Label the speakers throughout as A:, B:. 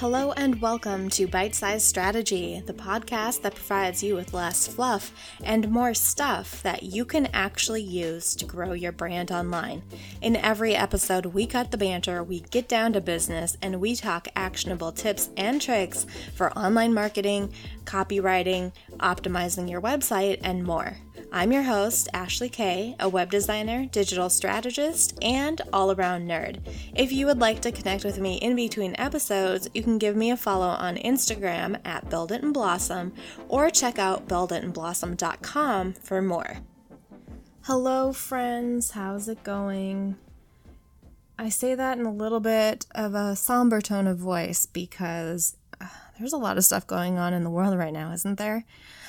A: Hello and welcome to Bite Size Strategy, the podcast that provides you with less fluff and more stuff that you can actually use to grow your brand online. In every episode, we cut the banter, we get down to business, and we talk actionable tips and tricks for online marketing, copywriting, optimizing your website, and more. I'm your host, Ashley Kay, a web designer, digital strategist, and all around nerd. If you would like to connect with me in between episodes, you can give me a follow on Instagram at Build It and Blossom or check out builditandblossom.com for more. Hello, friends, how's it going? I say that in a little bit of a somber tone of voice because uh, there's a lot of stuff going on in the world right now, isn't there?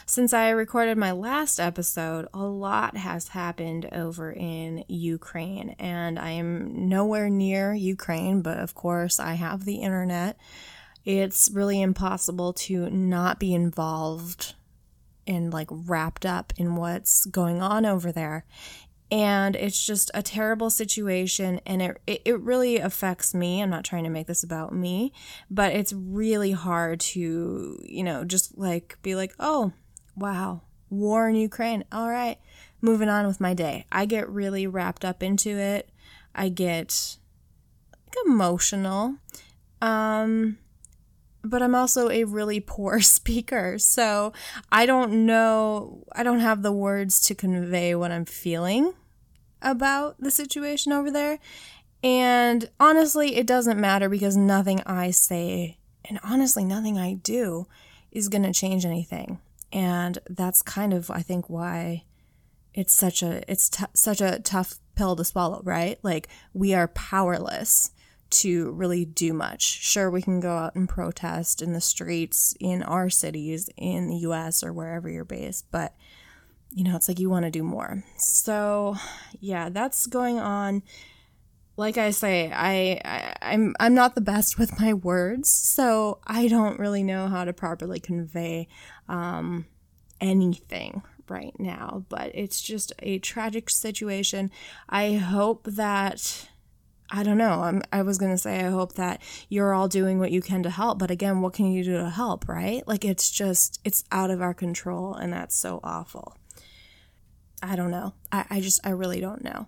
A: Since I recorded my last episode, a lot has happened over in Ukraine, and I am nowhere near Ukraine, but of course, I have the internet. It's really impossible to not be involved and like wrapped up in what's going on over there and it's just a terrible situation and it, it really affects me i'm not trying to make this about me but it's really hard to you know just like be like oh wow war in ukraine all right moving on with my day i get really wrapped up into it i get like emotional um but I'm also a really poor speaker. So I don't know, I don't have the words to convey what I'm feeling about the situation over there. And honestly, it doesn't matter because nothing I say, and honestly, nothing I do, is going to change anything. And that's kind of, I think, why it's such a it's t- such a tough pill to swallow, right? Like we are powerless to really do much. Sure, we can go out and protest in the streets in our cities in the US or wherever you're based, but you know, it's like you want to do more. So, yeah, that's going on. Like I say, I, I I'm I'm not the best with my words, so I don't really know how to properly convey um, anything right now. But it's just a tragic situation. I hope that I don't know. I'm, I was going to say, I hope that you're all doing what you can to help. But again, what can you do to help, right? Like, it's just, it's out of our control, and that's so awful. I don't know. I, I just, I really don't know.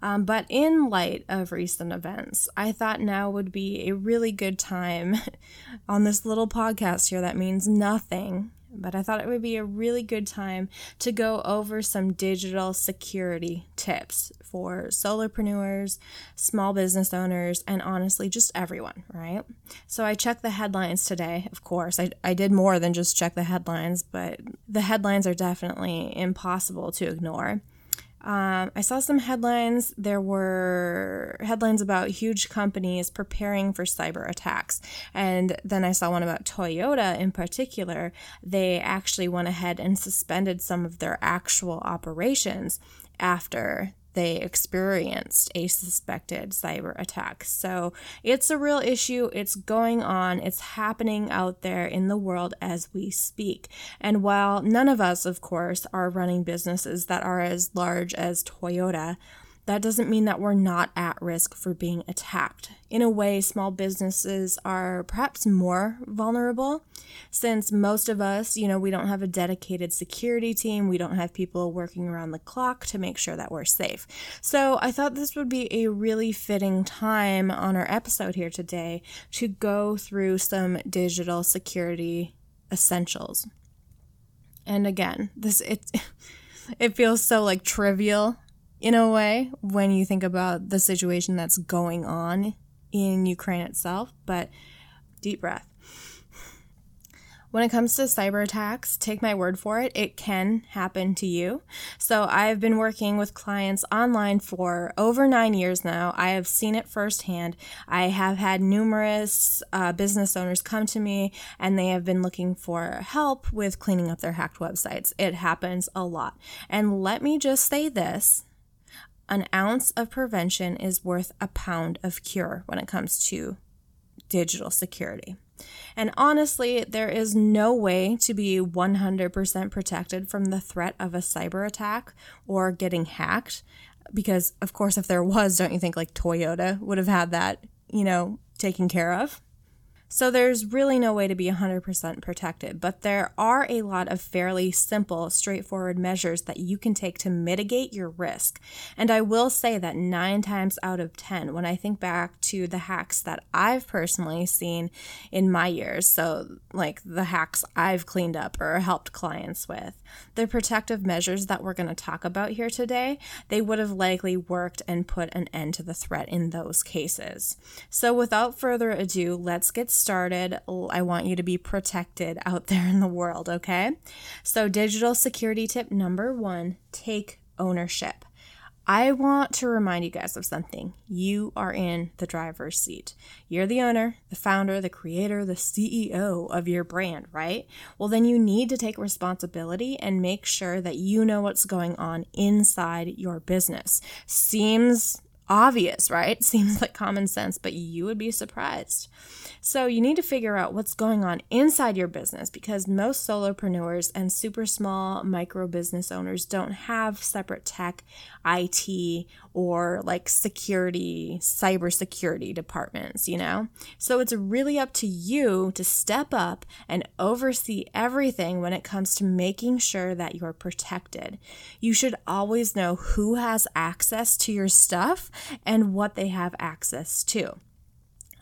A: Um, but in light of recent events, I thought now would be a really good time on this little podcast here that means nothing but I thought it would be a really good time to go over some digital security tips for solopreneurs, small business owners, and honestly, just everyone, right? So I checked the headlines today, of course. I, I did more than just check the headlines, but the headlines are definitely impossible to ignore. Um, I saw some headlines. There were headlines about huge companies preparing for cyber attacks. And then I saw one about Toyota in particular. They actually went ahead and suspended some of their actual operations after they experienced a suspected cyber attack. So it's a real issue. It's going on. It's happening out there in the world as we speak. And while none of us, of course, are running businesses that are as large as Toyota, that doesn't mean that we're not at risk for being attacked. In a way, small businesses are perhaps more vulnerable since most of us, you know, we don't have a dedicated security team, we don't have people working around the clock to make sure that we're safe. So I thought this would be a really fitting time on our episode here today to go through some digital security essentials. And again, this it it feels so like trivial in a way when you think about the situation that's going on in Ukraine itself, but deep breath. When it comes to cyber attacks, take my word for it, it can happen to you. So, I've been working with clients online for over nine years now. I have seen it firsthand. I have had numerous uh, business owners come to me and they have been looking for help with cleaning up their hacked websites. It happens a lot. And let me just say this an ounce of prevention is worth a pound of cure when it comes to digital security. And honestly, there is no way to be 100% protected from the threat of a cyber attack or getting hacked. Because, of course, if there was, don't you think like Toyota would have had that, you know, taken care of? So there's really no way to be 100% protected, but there are a lot of fairly simple, straightforward measures that you can take to mitigate your risk. And I will say that nine times out of 10, when I think back to the hacks that I've personally seen in my years, so like the hacks I've cleaned up or helped clients with, the protective measures that we're going to talk about here today, they would have likely worked and put an end to the threat in those cases. So without further ado, let's get started, I want you to be protected out there in the world, okay? So, digital security tip number one take ownership. I want to remind you guys of something. You are in the driver's seat. You're the owner, the founder, the creator, the CEO of your brand, right? Well, then you need to take responsibility and make sure that you know what's going on inside your business. Seems obvious, right? Seems like common sense, but you would be surprised. So, you need to figure out what's going on inside your business because most solopreneurs and super small micro business owners don't have separate tech, IT, or like security, cybersecurity departments, you know? So, it's really up to you to step up and oversee everything when it comes to making sure that you're protected. You should always know who has access to your stuff and what they have access to.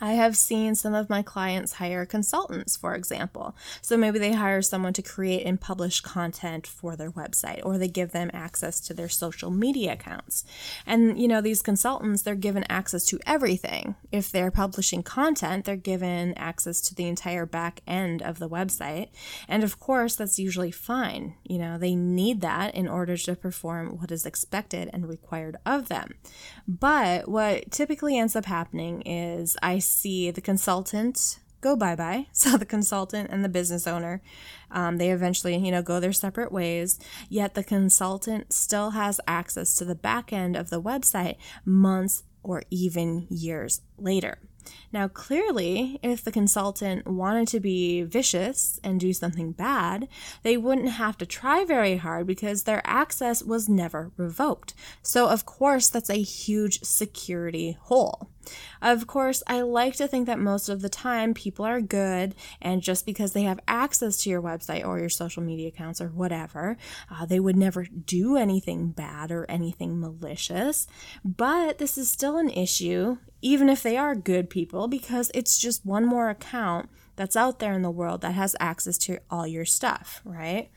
A: I have seen some of my clients hire consultants, for example. So maybe they hire someone to create and publish content for their website, or they give them access to their social media accounts. And, you know, these consultants, they're given access to everything. If they're publishing content, they're given access to the entire back end of the website. And of course, that's usually fine. You know, they need that in order to perform what is expected and required of them. But what typically ends up happening is I see the consultant go bye bye. So the consultant and the business owner, um, they eventually, you know, go their separate ways. Yet the consultant still has access to the back end of the website months or even years later. Now, clearly, if the consultant wanted to be vicious and do something bad, they wouldn't have to try very hard because their access was never revoked. So, of course, that's a huge security hole. Of course, I like to think that most of the time people are good, and just because they have access to your website or your social media accounts or whatever, uh, they would never do anything bad or anything malicious. But this is still an issue, even if they are good people, because it's just one more account that's out there in the world that has access to all your stuff, right?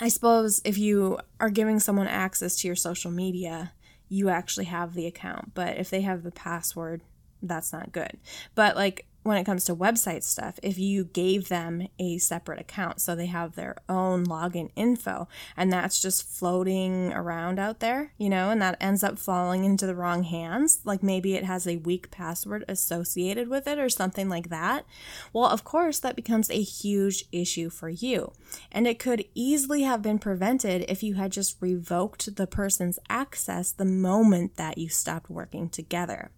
A: I suppose if you are giving someone access to your social media, you actually have the account. But if they have the password, that's not good. But like when it comes to website stuff, if you gave them a separate account so they have their own login info and that's just floating around out there, you know, and that ends up falling into the wrong hands, like maybe it has a weak password associated with it or something like that, well, of course, that becomes a huge issue for you. And it could easily have been prevented if you had just revoked the person's access the moment that you stopped working together.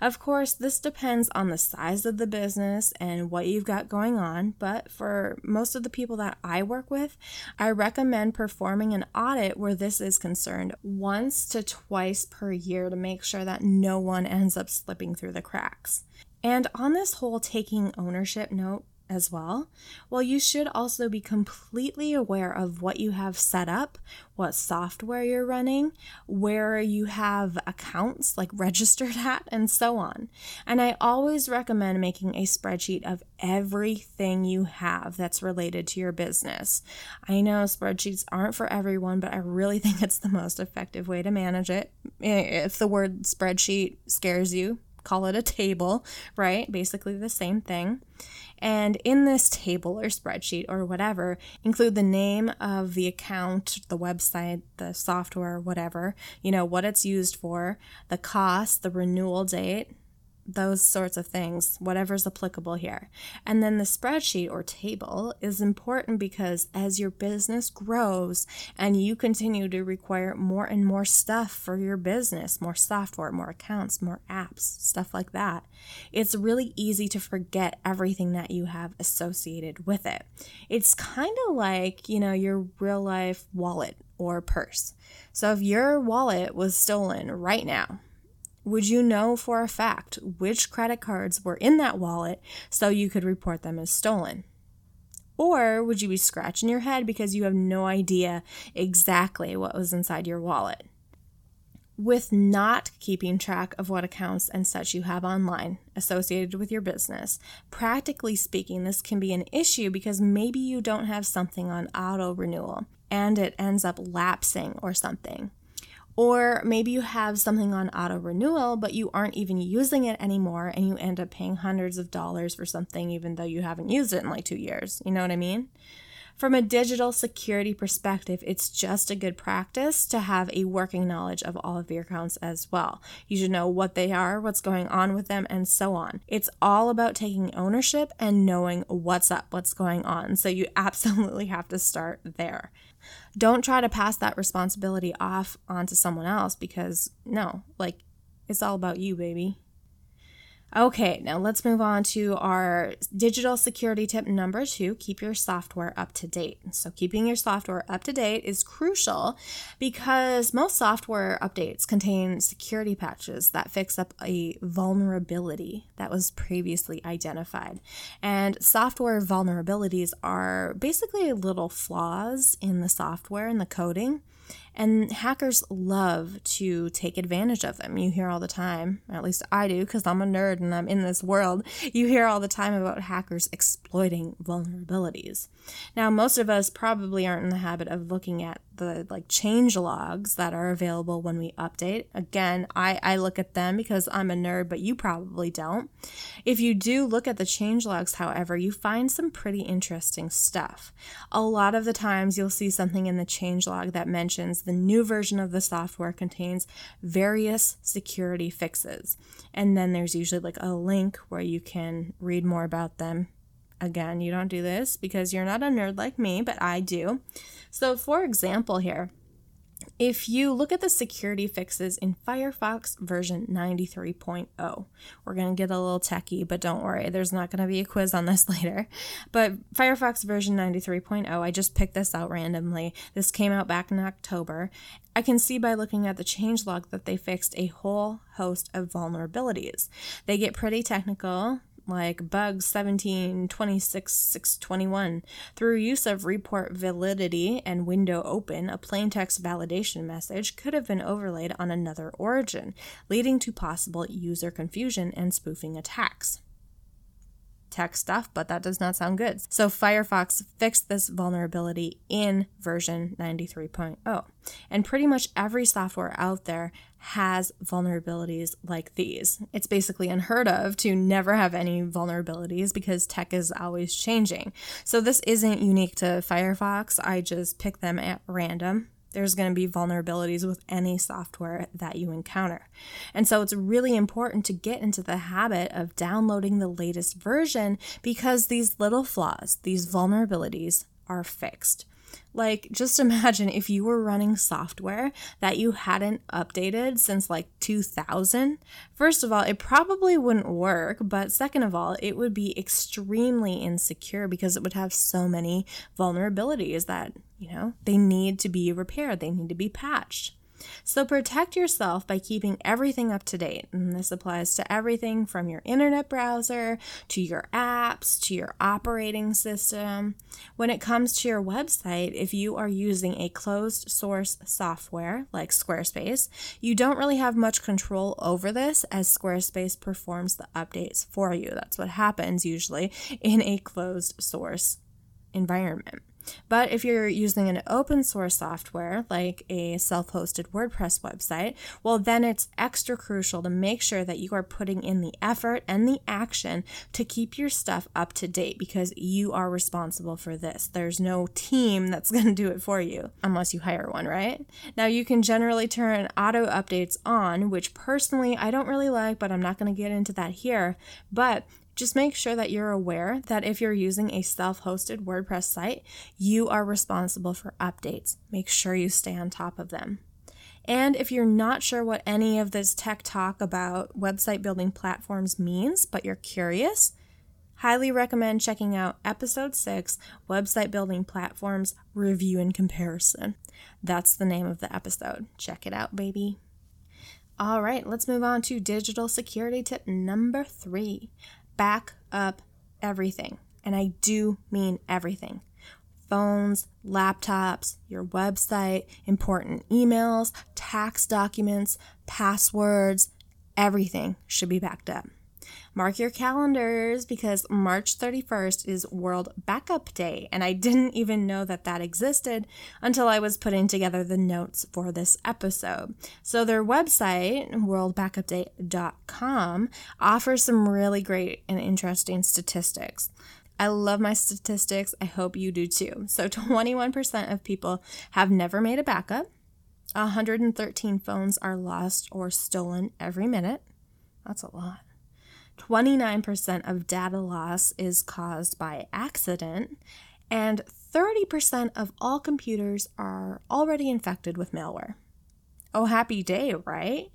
A: Of course, this depends on the size of the business and what you've got going on, but for most of the people that I work with, I recommend performing an audit where this is concerned once to twice per year to make sure that no one ends up slipping through the cracks. And on this whole taking ownership note, as well. Well, you should also be completely aware of what you have set up, what software you're running, where you have accounts like registered at, and so on. And I always recommend making a spreadsheet of everything you have that's related to your business. I know spreadsheets aren't for everyone, but I really think it's the most effective way to manage it. If the word spreadsheet scares you, call it a table, right? Basically the same thing. And in this table or spreadsheet or whatever, include the name of the account, the website, the software, whatever, you know, what it's used for, the cost, the renewal date, those sorts of things, whatever's applicable here. And then the spreadsheet or table is important because as your business grows and you continue to require more and more stuff for your business, more software, more accounts, more apps, stuff like that, it's really easy to forget everything that you have associated with it. It's kind of like, you know, your real life wallet or purse. So if your wallet was stolen right now, Would you know for a fact which credit cards were in that wallet so you could report them as stolen? Or would you be scratching your head because you have no idea exactly what was inside your wallet? with not keeping track of what accounts and such you have online associated with your business. Practically speaking, this can be an issue because maybe you don't have something on auto renewal and it ends up lapsing or something. Or maybe you have something on auto renewal, but you aren't even using it anymore and you end up paying hundreds of dollars for something even though you haven't used it in like two years. You know what I mean? From a digital security perspective, it's just a good practice to have a working knowledge of all of your accounts as well. You should know what they are, what's going on with them, and so on. It's all about taking ownership and knowing what's up, what's going on. So you absolutely have to start there. Don't try to pass that responsibility off onto someone else because no, like it's all about you, baby. Okay, now let's move on to our digital security tip number two keep your software up to date. So, keeping your software up to date is crucial because most software updates contain security patches that fix up a vulnerability that was previously identified. And software vulnerabilities are basically little flaws in the software and the coding and hackers love to take advantage of them. You hear all the time, at least I do, because I'm a nerd and I'm in this world. You hear all the time about hackers exploiting vulnerabilities. Now, most of us probably aren't in the habit of looking at the like change logs that are available when we update. Again, I, I look at them because I'm a nerd, but you probably don't. If you do look at the change logs, however, you find some pretty interesting stuff. A lot of the times you'll see something in the change log that mentions the new version of the software contains various security fixes. And then there's usually like a link where you can read more about them Again, you don't do this because you're not a nerd like me, but I do. So, for example, here, if you look at the security fixes in Firefox version 93.0, we're going to get a little techie, but don't worry, there's not going to be a quiz on this later. But Firefox version 93.0, I just picked this out randomly. This came out back in October. I can see by looking at the changelog that they fixed a whole host of vulnerabilities. They get pretty technical, like bugs 17, 26, 621. Through use of report validity and window open, a plaintext validation message could have been overlaid on another origin, leading to possible user confusion and spoofing attacks tech stuff, but that does not sound good. So Firefox fixed this vulnerability in version 93.0. And pretty much every software out there has vulnerabilities like these. It's basically unheard of to never have any vulnerabilities because tech is always changing. So this isn't unique to Firefox. I just pick them at random there's going to be vulnerabilities with any software that you encounter. And so it's really important to get into the habit of downloading the latest version because these little flaws, these vulnerabilities, are fixed. Like, just imagine if you were running software that you hadn't updated since like 2000. First of all, it probably wouldn't work, but second of all, it would be extremely insecure because it would have so many vulnerabilities that, you know, they need to be repaired, they need to be patched. So protect yourself by keeping everything up to date. And this applies to everything from your internet browser to your apps to your operating system. When it comes to your website, if you are using a closed source software like Squarespace, you don't really have much control over this as Squarespace performs the updates for you. That's what happens usually in a closed source environment. But if you're using an open source software like a self hosted WordPress website, well, then it's extra crucial to make sure that you are putting in the effort and the action to keep your stuff up to date because you are responsible for this. There's no team that's going to do it for you unless you hire one, right? Now, you can generally turn auto updates on, which personally I don't really like, but I'm not going to get into that here. But just make sure that you're aware that if you're using a self hosted WordPress site, you are responsible for updates. Make sure you stay on top of them. And if you're not sure what any of this tech talk about website building platforms means, but you're curious, highly recommend checking out episode 6 Website Building Platforms Review and Comparison. That's the name of the episode. Check it out, baby. All right, let's move on to digital security tip number three back up everything. And I do mean everything phones, laptops, your website, important emails, tax documents, passwords, everything should be backed up. Mark your calendars because March 31st is World Backup Day, and I didn't even know that that existed until I was putting together the notes for this episode. So, their website, worldbackupday.com, offers some really great and interesting statistics. I love my statistics. I hope you do too. So, 21% of people have never made a backup. 113 phones are lost or stolen every minute. That's a lot. 29% of data loss is caused by accident, and 30% of all computers are already infected with malware. Oh, happy day, right?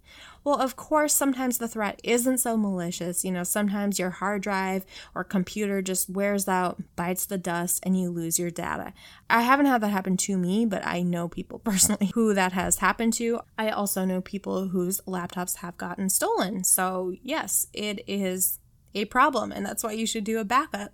A: Well, of course, sometimes the threat isn't so malicious. You know, sometimes your hard drive or computer just wears out, bites the dust, and you lose your data. I haven't had that happen to me, but I know people personally who that has happened to. I also know people whose laptops have gotten stolen. So, yes, it is a problem, and that's why you should do a backup.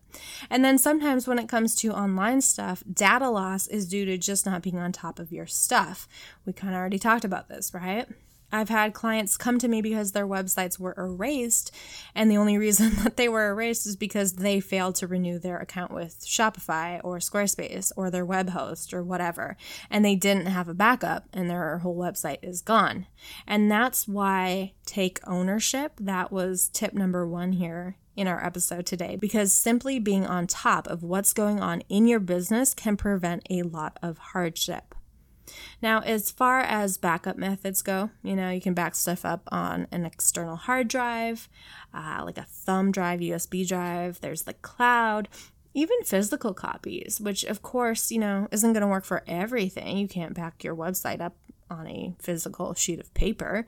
A: And then sometimes when it comes to online stuff, data loss is due to just not being on top of your stuff. We kind of already talked about this, right? I've had clients come to me because their websites were erased, and the only reason that they were erased is because they failed to renew their account with Shopify or Squarespace or their web host or whatever, and they didn't have a backup, and their whole website is gone. And that's why take ownership. That was tip number one here in our episode today because simply being on top of what's going on in your business can prevent a lot of hardship. Now, as far as backup methods go, you know, you can back stuff up on an external hard drive, uh, like a thumb drive, USB drive. There's the cloud, even physical copies, which of course, you know, isn't going to work for everything. You can't back your website up on a physical sheet of paper.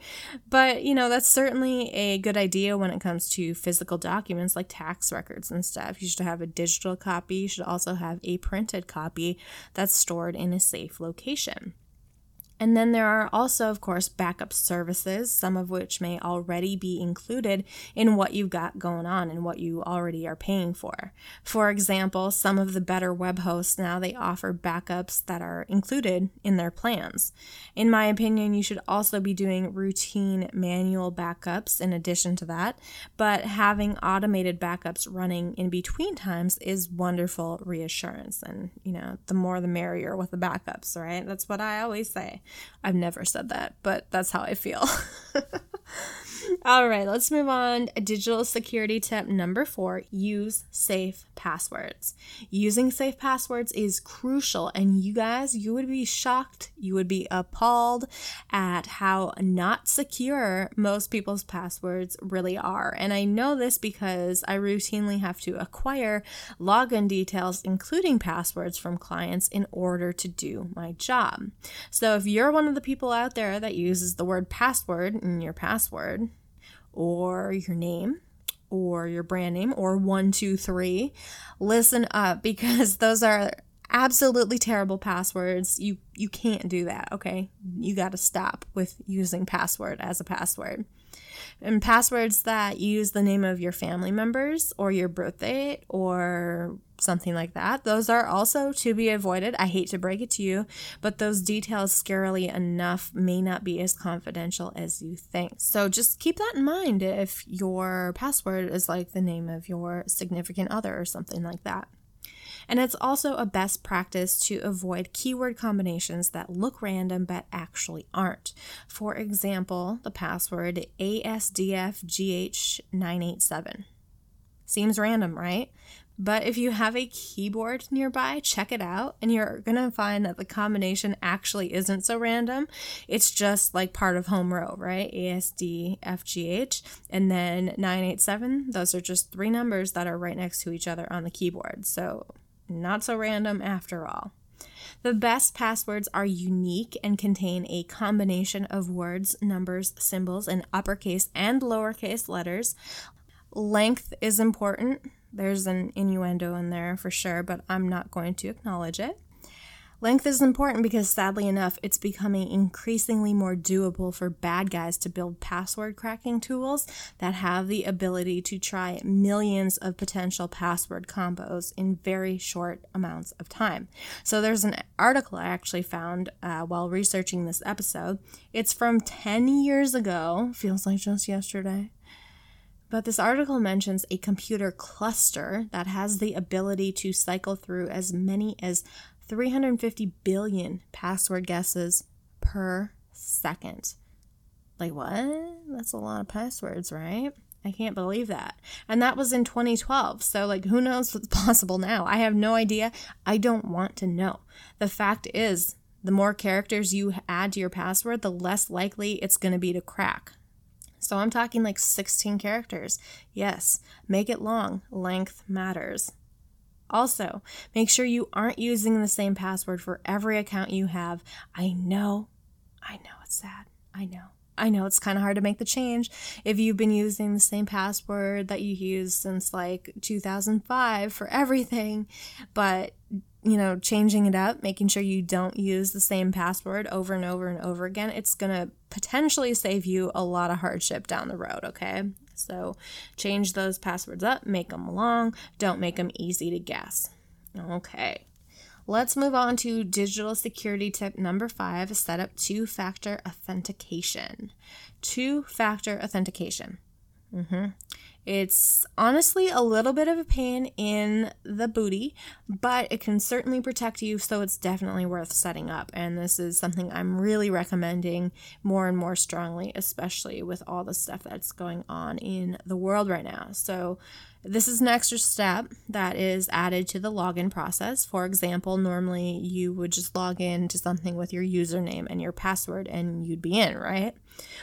A: But, you know, that's certainly a good idea when it comes to physical documents like tax records and stuff. You should have a digital copy, you should also have a printed copy that's stored in a safe location. And then there are also, of course, backup services, some of which may already be included in what you've got going on and what you already are paying for. For example, some of the better web hosts now they offer backups that are included in their plans. In my opinion, you should also be doing routine manual backups in addition to that, but having automated backups running in between times is wonderful reassurance. And, you know, the more the merrier with the backups, right? That's what I always say. I've never said that, but that's how I feel. All right, let's move on. Digital security tip number four use safe passwords. Using safe passwords is crucial, and you guys, you would be shocked, you would be appalled at how not secure most people's passwords really are. And I know this because I routinely have to acquire login details, including passwords from clients, in order to do my job. So if you're one of the people out there that uses the word password in your password, or your name or your brand name or one, two, three, listen up because those are absolutely terrible passwords. You you can't do that, okay? You got to stop with using password as a password. And passwords that use the name of your family members or your birthday or something like that. Those are also to be avoided. I hate to break it to you, but those details, scarily enough, may not be as confidential as you think. So just keep that in mind if your password is like the name of your significant other or something like that. And it's also a best practice to avoid keyword combinations that look random but actually aren't. For example, the password ASDFGH987. Seems random, right? But if you have a keyboard nearby, check it out, and you're gonna find that the combination actually isn't so random. It's just like part of home row, right? ASD, FGH, and then 987. Those are just three numbers that are right next to each other on the keyboard. So, not so random after all. The best passwords are unique and contain a combination of words, numbers, symbols, and uppercase and lowercase letters. Length is important there's an innuendo in there for sure, but I'm not going to acknowledge it. Length is important because sadly enough, it's becoming increasingly more doable for bad guys to build password cracking tools that have the ability to try millions of potential password combos in very short amounts of time. So, there's an article I actually found uh, while researching this episode. It's from 10 years ago, feels like just yesterday. But this article mentions a computer cluster that has the ability to cycle through as many as 350 billion password guesses per second. Like, what? That's a lot of passwords, right? I can't believe that. And that was in 2012. So, like, who knows what's possible now? I have no idea. I don't want to know. The fact is, the more characters you add to your password, the less likely it's going to be to crack. So, I'm talking like 16 characters. Yes, make it long. Length matters. Also, make sure you aren't using the same password for every account you have. I know, I know it's sad. I know. I know it's kind of hard to make the change if you've been using the same password that you used since like 2005 for everything, but you know, changing it up, making sure you don't use the same password over and over and over again, it's going to potentially save you a lot of hardship down the road, okay? So change those passwords up, make them long, don't make them easy to guess. Okay. Let's move on to digital security tip number five set up two factor authentication. Two factor authentication. Mm-hmm. It's honestly a little bit of a pain in the booty, but it can certainly protect you, so it's definitely worth setting up. And this is something I'm really recommending more and more strongly, especially with all the stuff that's going on in the world right now. So, this is an extra step that is added to the login process. For example, normally you would just log in to something with your username and your password and you'd be in, right?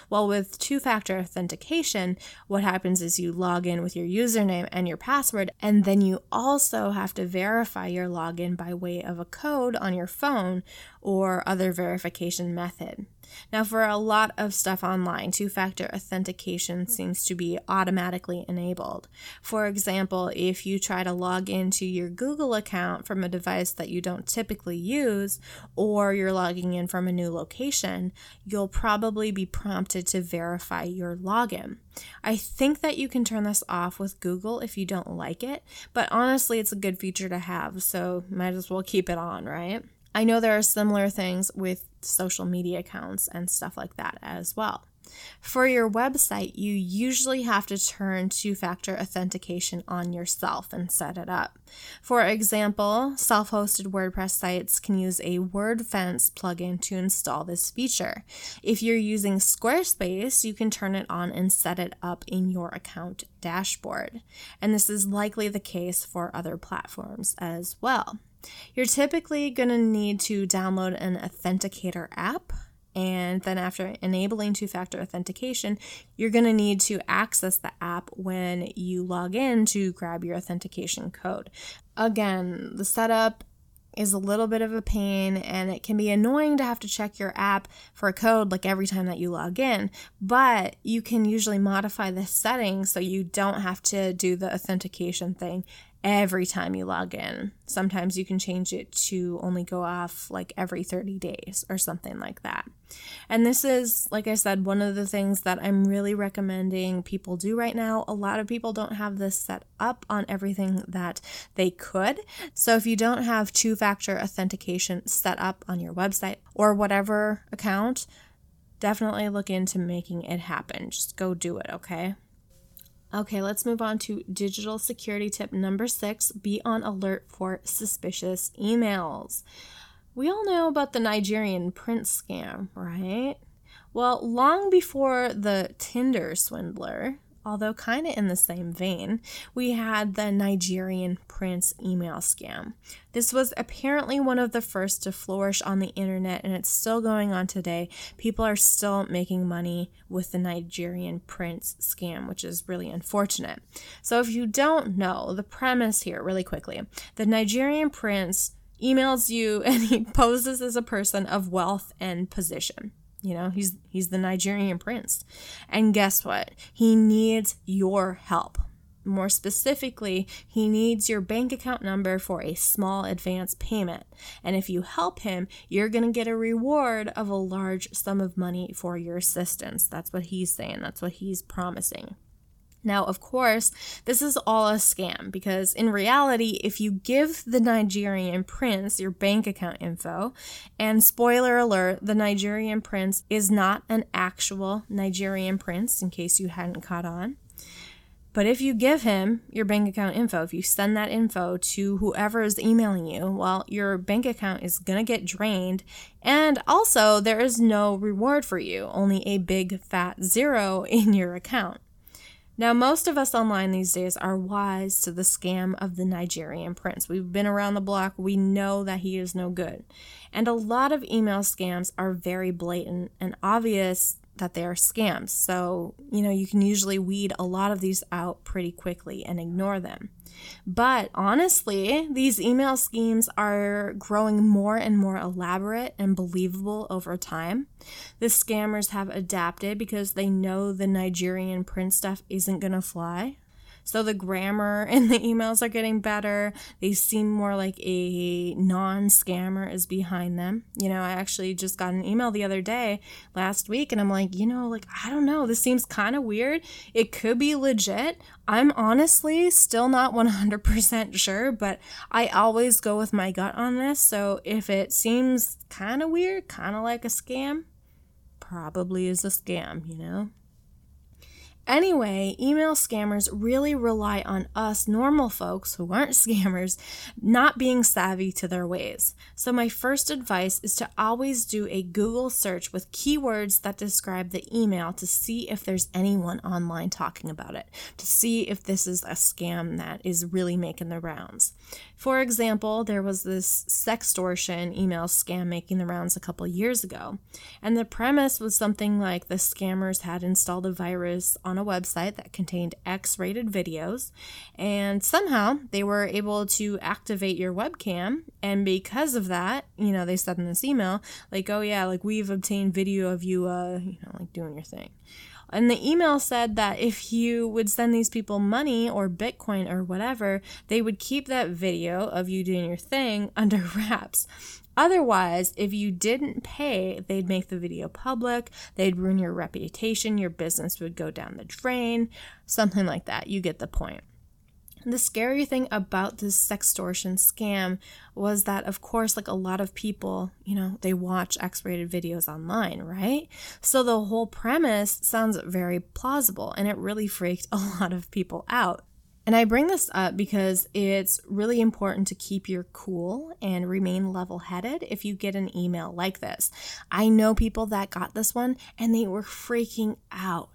A: Well, with two factor authentication, what happens is you log in with your username and your password, and then you also have to verify your login by way of a code on your phone or other verification method. Now, for a lot of stuff online, two factor authentication seems to be automatically enabled. For example, if you try to log into your Google account from a device that you don't typically use, or you're logging in from a new location, you'll probably be prompted to verify your login. I think that you can turn this off with Google if you don't like it, but honestly, it's a good feature to have, so might as well keep it on, right? I know there are similar things with social media accounts and stuff like that as well. For your website, you usually have to turn two factor authentication on yourself and set it up. For example, self hosted WordPress sites can use a WordFence plugin to install this feature. If you're using Squarespace, you can turn it on and set it up in your account dashboard. And this is likely the case for other platforms as well. You're typically going to need to download an authenticator app. And then, after enabling two factor authentication, you're going to need to access the app when you log in to grab your authentication code. Again, the setup is a little bit of a pain and it can be annoying to have to check your app for a code like every time that you log in, but you can usually modify the settings so you don't have to do the authentication thing every time you log in. Sometimes you can change it to only go off like every 30 days or something like that. And this is, like I said, one of the things that I'm really recommending people do right now. A lot of people don't have this set up on everything that they could. So if you don't have two factor authentication set up on your website or whatever account, definitely look into making it happen. Just go do it, okay? Okay, let's move on to digital security tip number six be on alert for suspicious emails. We all know about the Nigerian prince scam, right? Well, long before the Tinder swindler, although kind of in the same vein, we had the Nigerian prince email scam. This was apparently one of the first to flourish on the internet, and it's still going on today. People are still making money with the Nigerian prince scam, which is really unfortunate. So, if you don't know the premise here, really quickly, the Nigerian prince emails you and he poses as a person of wealth and position. You know, he's he's the Nigerian prince. And guess what? He needs your help. More specifically, he needs your bank account number for a small advance payment. And if you help him, you're going to get a reward of a large sum of money for your assistance. That's what he's saying, that's what he's promising. Now, of course, this is all a scam because in reality, if you give the Nigerian prince your bank account info, and spoiler alert, the Nigerian prince is not an actual Nigerian prince, in case you hadn't caught on, but if you give him your bank account info, if you send that info to whoever is emailing you, well, your bank account is going to get drained. And also, there is no reward for you, only a big fat zero in your account. Now, most of us online these days are wise to the scam of the Nigerian prince. We've been around the block, we know that he is no good. And a lot of email scams are very blatant and obvious that they are scams. So, you know, you can usually weed a lot of these out pretty quickly and ignore them. But honestly, these email schemes are growing more and more elaborate and believable over time. The scammers have adapted because they know the Nigerian print stuff isn't going to fly. So the grammar in the emails are getting better. They seem more like a non scammer is behind them. You know, I actually just got an email the other day last week and I'm like, you know, like, I don't know. This seems kind of weird. It could be legit. I'm honestly still not 100% sure, but I always go with my gut on this. So if it seems kind of weird, kind of like a scam, probably is a scam, you know? Anyway, email scammers really rely on us normal folks who aren't scammers not being savvy to their ways. So, my first advice is to always do a Google search with keywords that describe the email to see if there's anyone online talking about it, to see if this is a scam that is really making the rounds. For example, there was this sextortion email scam making the rounds a couple years ago, and the premise was something like the scammers had installed a virus on a website that contained X rated videos, and somehow they were able to activate your webcam. And because of that, you know, they said in this email, like, oh yeah, like we've obtained video of you, uh, you know, like doing your thing. And the email said that if you would send these people money or Bitcoin or whatever, they would keep that video of you doing your thing under wraps. Otherwise, if you didn't pay, they'd make the video public, they'd ruin your reputation, your business would go down the drain, something like that. You get the point. The scary thing about this sextortion scam was that, of course, like a lot of people, you know, they watch X rated videos online, right? So the whole premise sounds very plausible and it really freaked a lot of people out. And I bring this up because it's really important to keep your cool and remain level headed if you get an email like this. I know people that got this one and they were freaking out.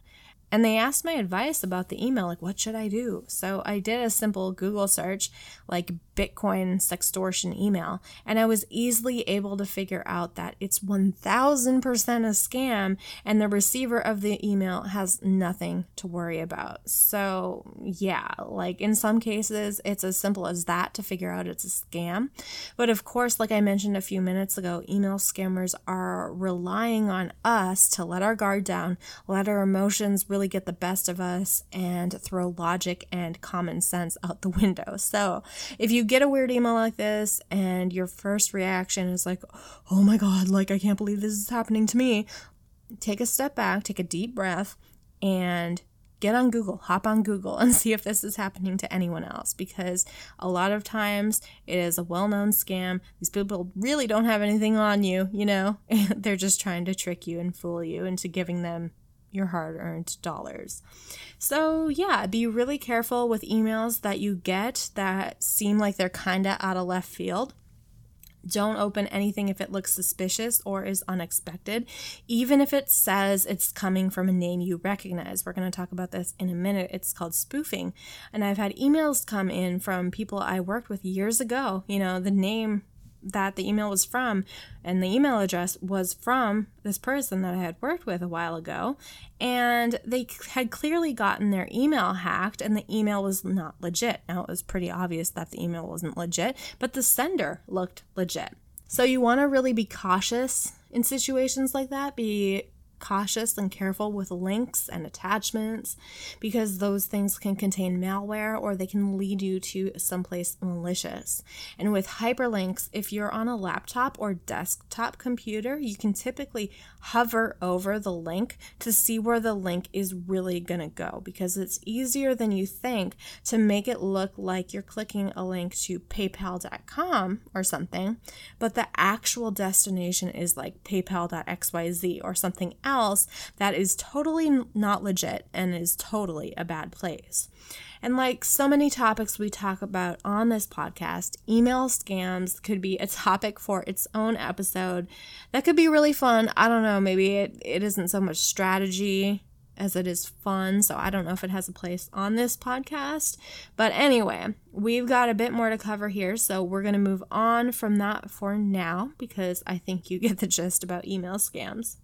A: And they asked my advice about the email, like, what should I do? So I did a simple Google search, like Bitcoin sextortion email, and I was easily able to figure out that it's 1000% a scam, and the receiver of the email has nothing to worry about. So, yeah, like in some cases, it's as simple as that to figure out it's a scam. But of course, like I mentioned a few minutes ago, email scammers are relying on us to let our guard down, let our emotions really get the best of us and throw logic and common sense out the window. So, if you get a weird email like this and your first reaction is like, oh my God, like I can't believe this is happening to me, take a step back, take a deep breath, and get on Google, hop on Google and see if this is happening to anyone else because a lot of times it is a well known scam. These people really don't have anything on you, you know, they're just trying to trick you and fool you into giving them your hard earned dollars. So, yeah, be really careful with emails that you get that seem like they're kind of out of left field. Don't open anything if it looks suspicious or is unexpected, even if it says it's coming from a name you recognize. We're going to talk about this in a minute. It's called spoofing. And I've had emails come in from people I worked with years ago. You know, the name that the email was from and the email address was from this person that I had worked with a while ago and they had clearly gotten their email hacked and the email was not legit. Now it was pretty obvious that the email wasn't legit, but the sender looked legit. So you want to really be cautious in situations like that. Be cautious and careful with links and attachments because those things can contain malware or they can lead you to someplace malicious. And with hyperlinks, if you're on a laptop or desktop computer, you can typically hover over the link to see where the link is really going to go because it's easier than you think to make it look like you're clicking a link to paypal.com or something, but the actual destination is like paypal.xyz or something else that is totally not legit and is totally a bad place. And like so many topics we talk about on this podcast, email scams could be a topic for its own episode. That could be really fun. I don't know, maybe it, it isn't so much strategy as it is fun. So I don't know if it has a place on this podcast. But anyway, we've got a bit more to cover here. So we're going to move on from that for now because I think you get the gist about email scams.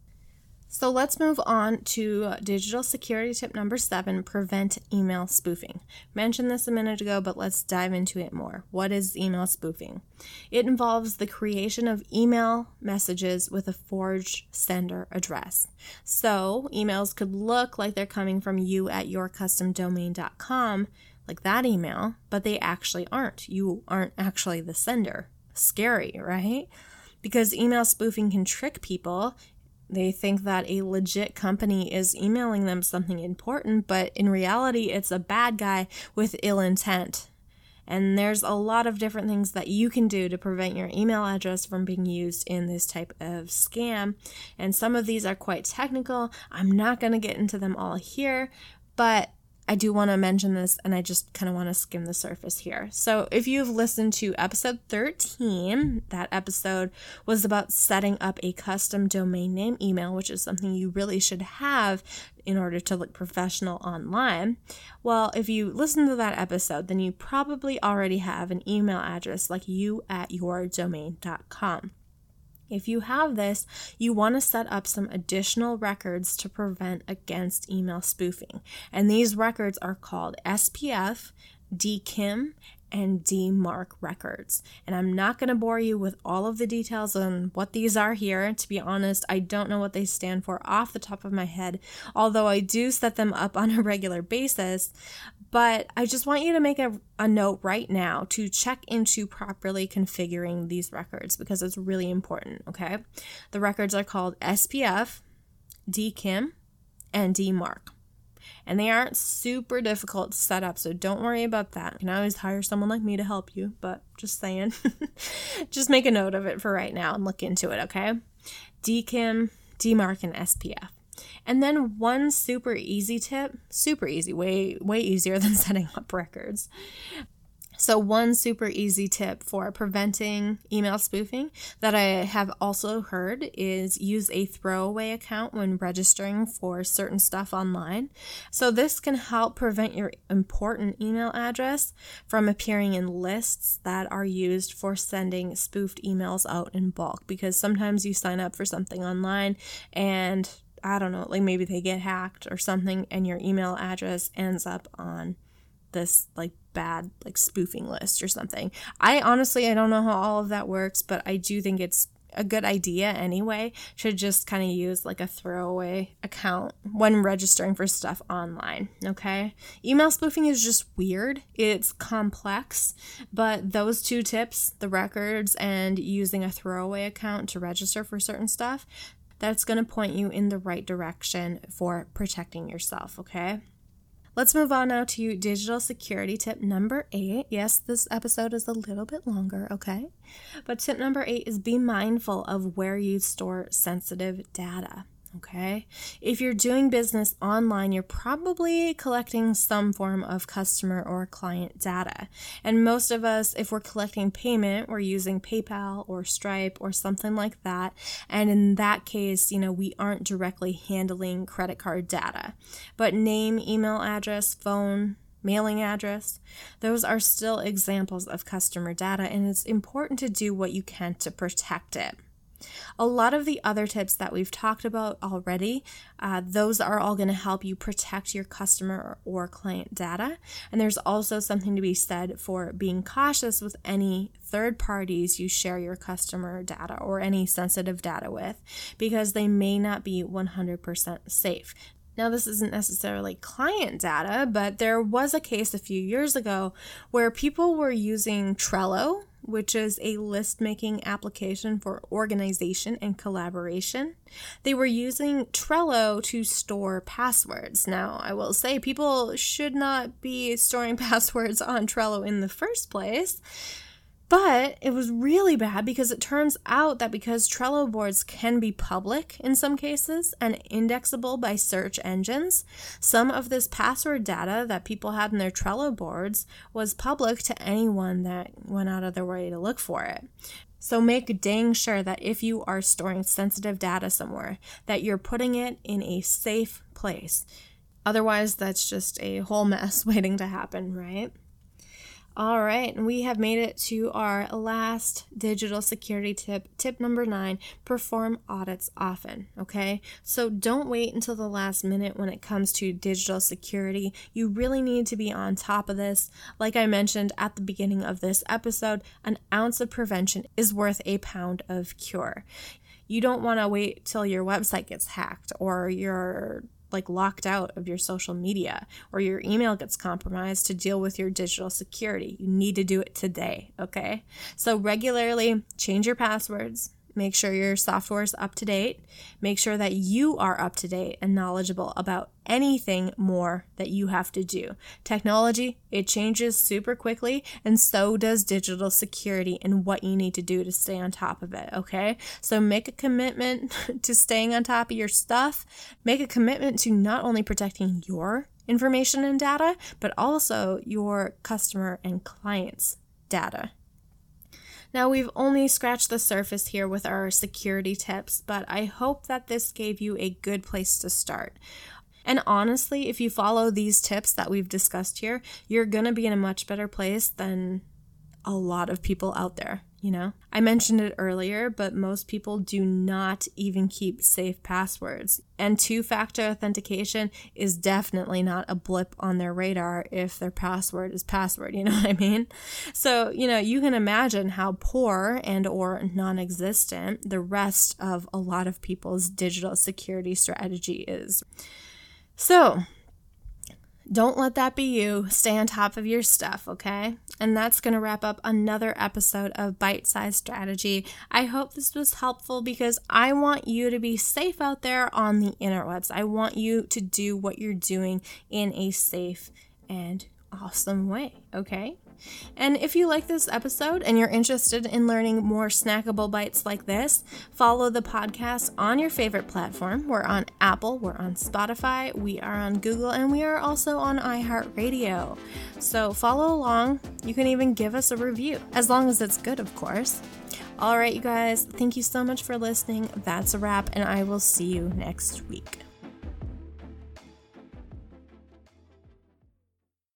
A: So let's move on to digital security tip number seven prevent email spoofing. Mentioned this a minute ago, but let's dive into it more. What is email spoofing? It involves the creation of email messages with a forged sender address. So emails could look like they're coming from you at yourcustomdomain.com, like that email, but they actually aren't. You aren't actually the sender. Scary, right? because email spoofing can trick people they think that a legit company is emailing them something important, but in reality, it's a bad guy with ill intent. And there's a lot of different things that you can do to prevent your email address from being used in this type of scam. And some of these are quite technical. I'm not going to get into them all here, but I do want to mention this and I just kind of want to skim the surface here. So, if you've listened to episode 13, that episode was about setting up a custom domain name email, which is something you really should have in order to look professional online. Well, if you listen to that episode, then you probably already have an email address like you at yourdomain.com. If you have this, you want to set up some additional records to prevent against email spoofing. And these records are called SPF, DKIM, and DMARC records. And I'm not going to bore you with all of the details on what these are here. To be honest, I don't know what they stand for off the top of my head, although I do set them up on a regular basis. But I just want you to make a, a note right now to check into properly configuring these records because it's really important, okay? The records are called SPF, DKIM, and DMARC and they aren't super difficult to set up, so don't worry about that. You can always hire someone like me to help you, but just saying. just make a note of it for right now and look into it, okay? DKIM, DMARC, and SPF. And then one super easy tip, super easy, way way easier than setting up records. So, one super easy tip for preventing email spoofing that I have also heard is use a throwaway account when registering for certain stuff online. So, this can help prevent your important email address from appearing in lists that are used for sending spoofed emails out in bulk because sometimes you sign up for something online and I don't know, like maybe they get hacked or something and your email address ends up on this like bad like spoofing list or something. I honestly I don't know how all of that works, but I do think it's a good idea anyway to just kind of use like a throwaway account when registering for stuff online. Okay. Email spoofing is just weird, it's complex, but those two tips the records and using a throwaway account to register for certain stuff that's going to point you in the right direction for protecting yourself. Okay. Let's move on now to digital security tip number eight. Yes, this episode is a little bit longer, okay? But tip number eight is be mindful of where you store sensitive data. Okay. If you're doing business online, you're probably collecting some form of customer or client data. And most of us, if we're collecting payment, we're using PayPal or Stripe or something like that. And in that case, you know, we aren't directly handling credit card data. But name, email address, phone, mailing address, those are still examples of customer data, and it's important to do what you can to protect it. A lot of the other tips that we've talked about already, uh, those are all going to help you protect your customer or client data. And there's also something to be said for being cautious with any third parties you share your customer data or any sensitive data with because they may not be 100% safe. Now, this isn't necessarily client data, but there was a case a few years ago where people were using Trello, which is a list making application for organization and collaboration. They were using Trello to store passwords. Now, I will say people should not be storing passwords on Trello in the first place. But it was really bad because it turns out that because Trello boards can be public in some cases and indexable by search engines, some of this password data that people had in their Trello boards was public to anyone that went out of their way to look for it. So make dang sure that if you are storing sensitive data somewhere, that you're putting it in a safe place. Otherwise, that's just a whole mess waiting to happen, right? All right, and we have made it to our last digital security tip. Tip number nine perform audits often. Okay, so don't wait until the last minute when it comes to digital security. You really need to be on top of this. Like I mentioned at the beginning of this episode, an ounce of prevention is worth a pound of cure. You don't want to wait till your website gets hacked or your like locked out of your social media or your email gets compromised to deal with your digital security. You need to do it today, okay? So regularly change your passwords, Make sure your software is up to date. Make sure that you are up to date and knowledgeable about anything more that you have to do. Technology, it changes super quickly, and so does digital security and what you need to do to stay on top of it, okay? So make a commitment to staying on top of your stuff. Make a commitment to not only protecting your information and data, but also your customer and clients' data. Now, we've only scratched the surface here with our security tips, but I hope that this gave you a good place to start. And honestly, if you follow these tips that we've discussed here, you're going to be in a much better place than a lot of people out there you know? I mentioned it earlier, but most people do not even keep safe passwords. And two factor authentication is definitely not a blip on their radar if their password is password, you know what I mean? So, you know, you can imagine how poor and or non-existent the rest of a lot of people's digital security strategy is. So, don't let that be you. Stay on top of your stuff, okay? And that's going to wrap up another episode of Bite Size Strategy. I hope this was helpful because I want you to be safe out there on the interwebs. I want you to do what you're doing in a safe and awesome way, okay? And if you like this episode and you're interested in learning more snackable bites like this, follow the podcast on your favorite platform. We're on Apple, we're on Spotify, we are on Google, and we are also on iHeartRadio. So follow along. You can even give us a review, as long as it's good, of course. All right, you guys, thank you so much for listening. That's a wrap, and I will see you next week.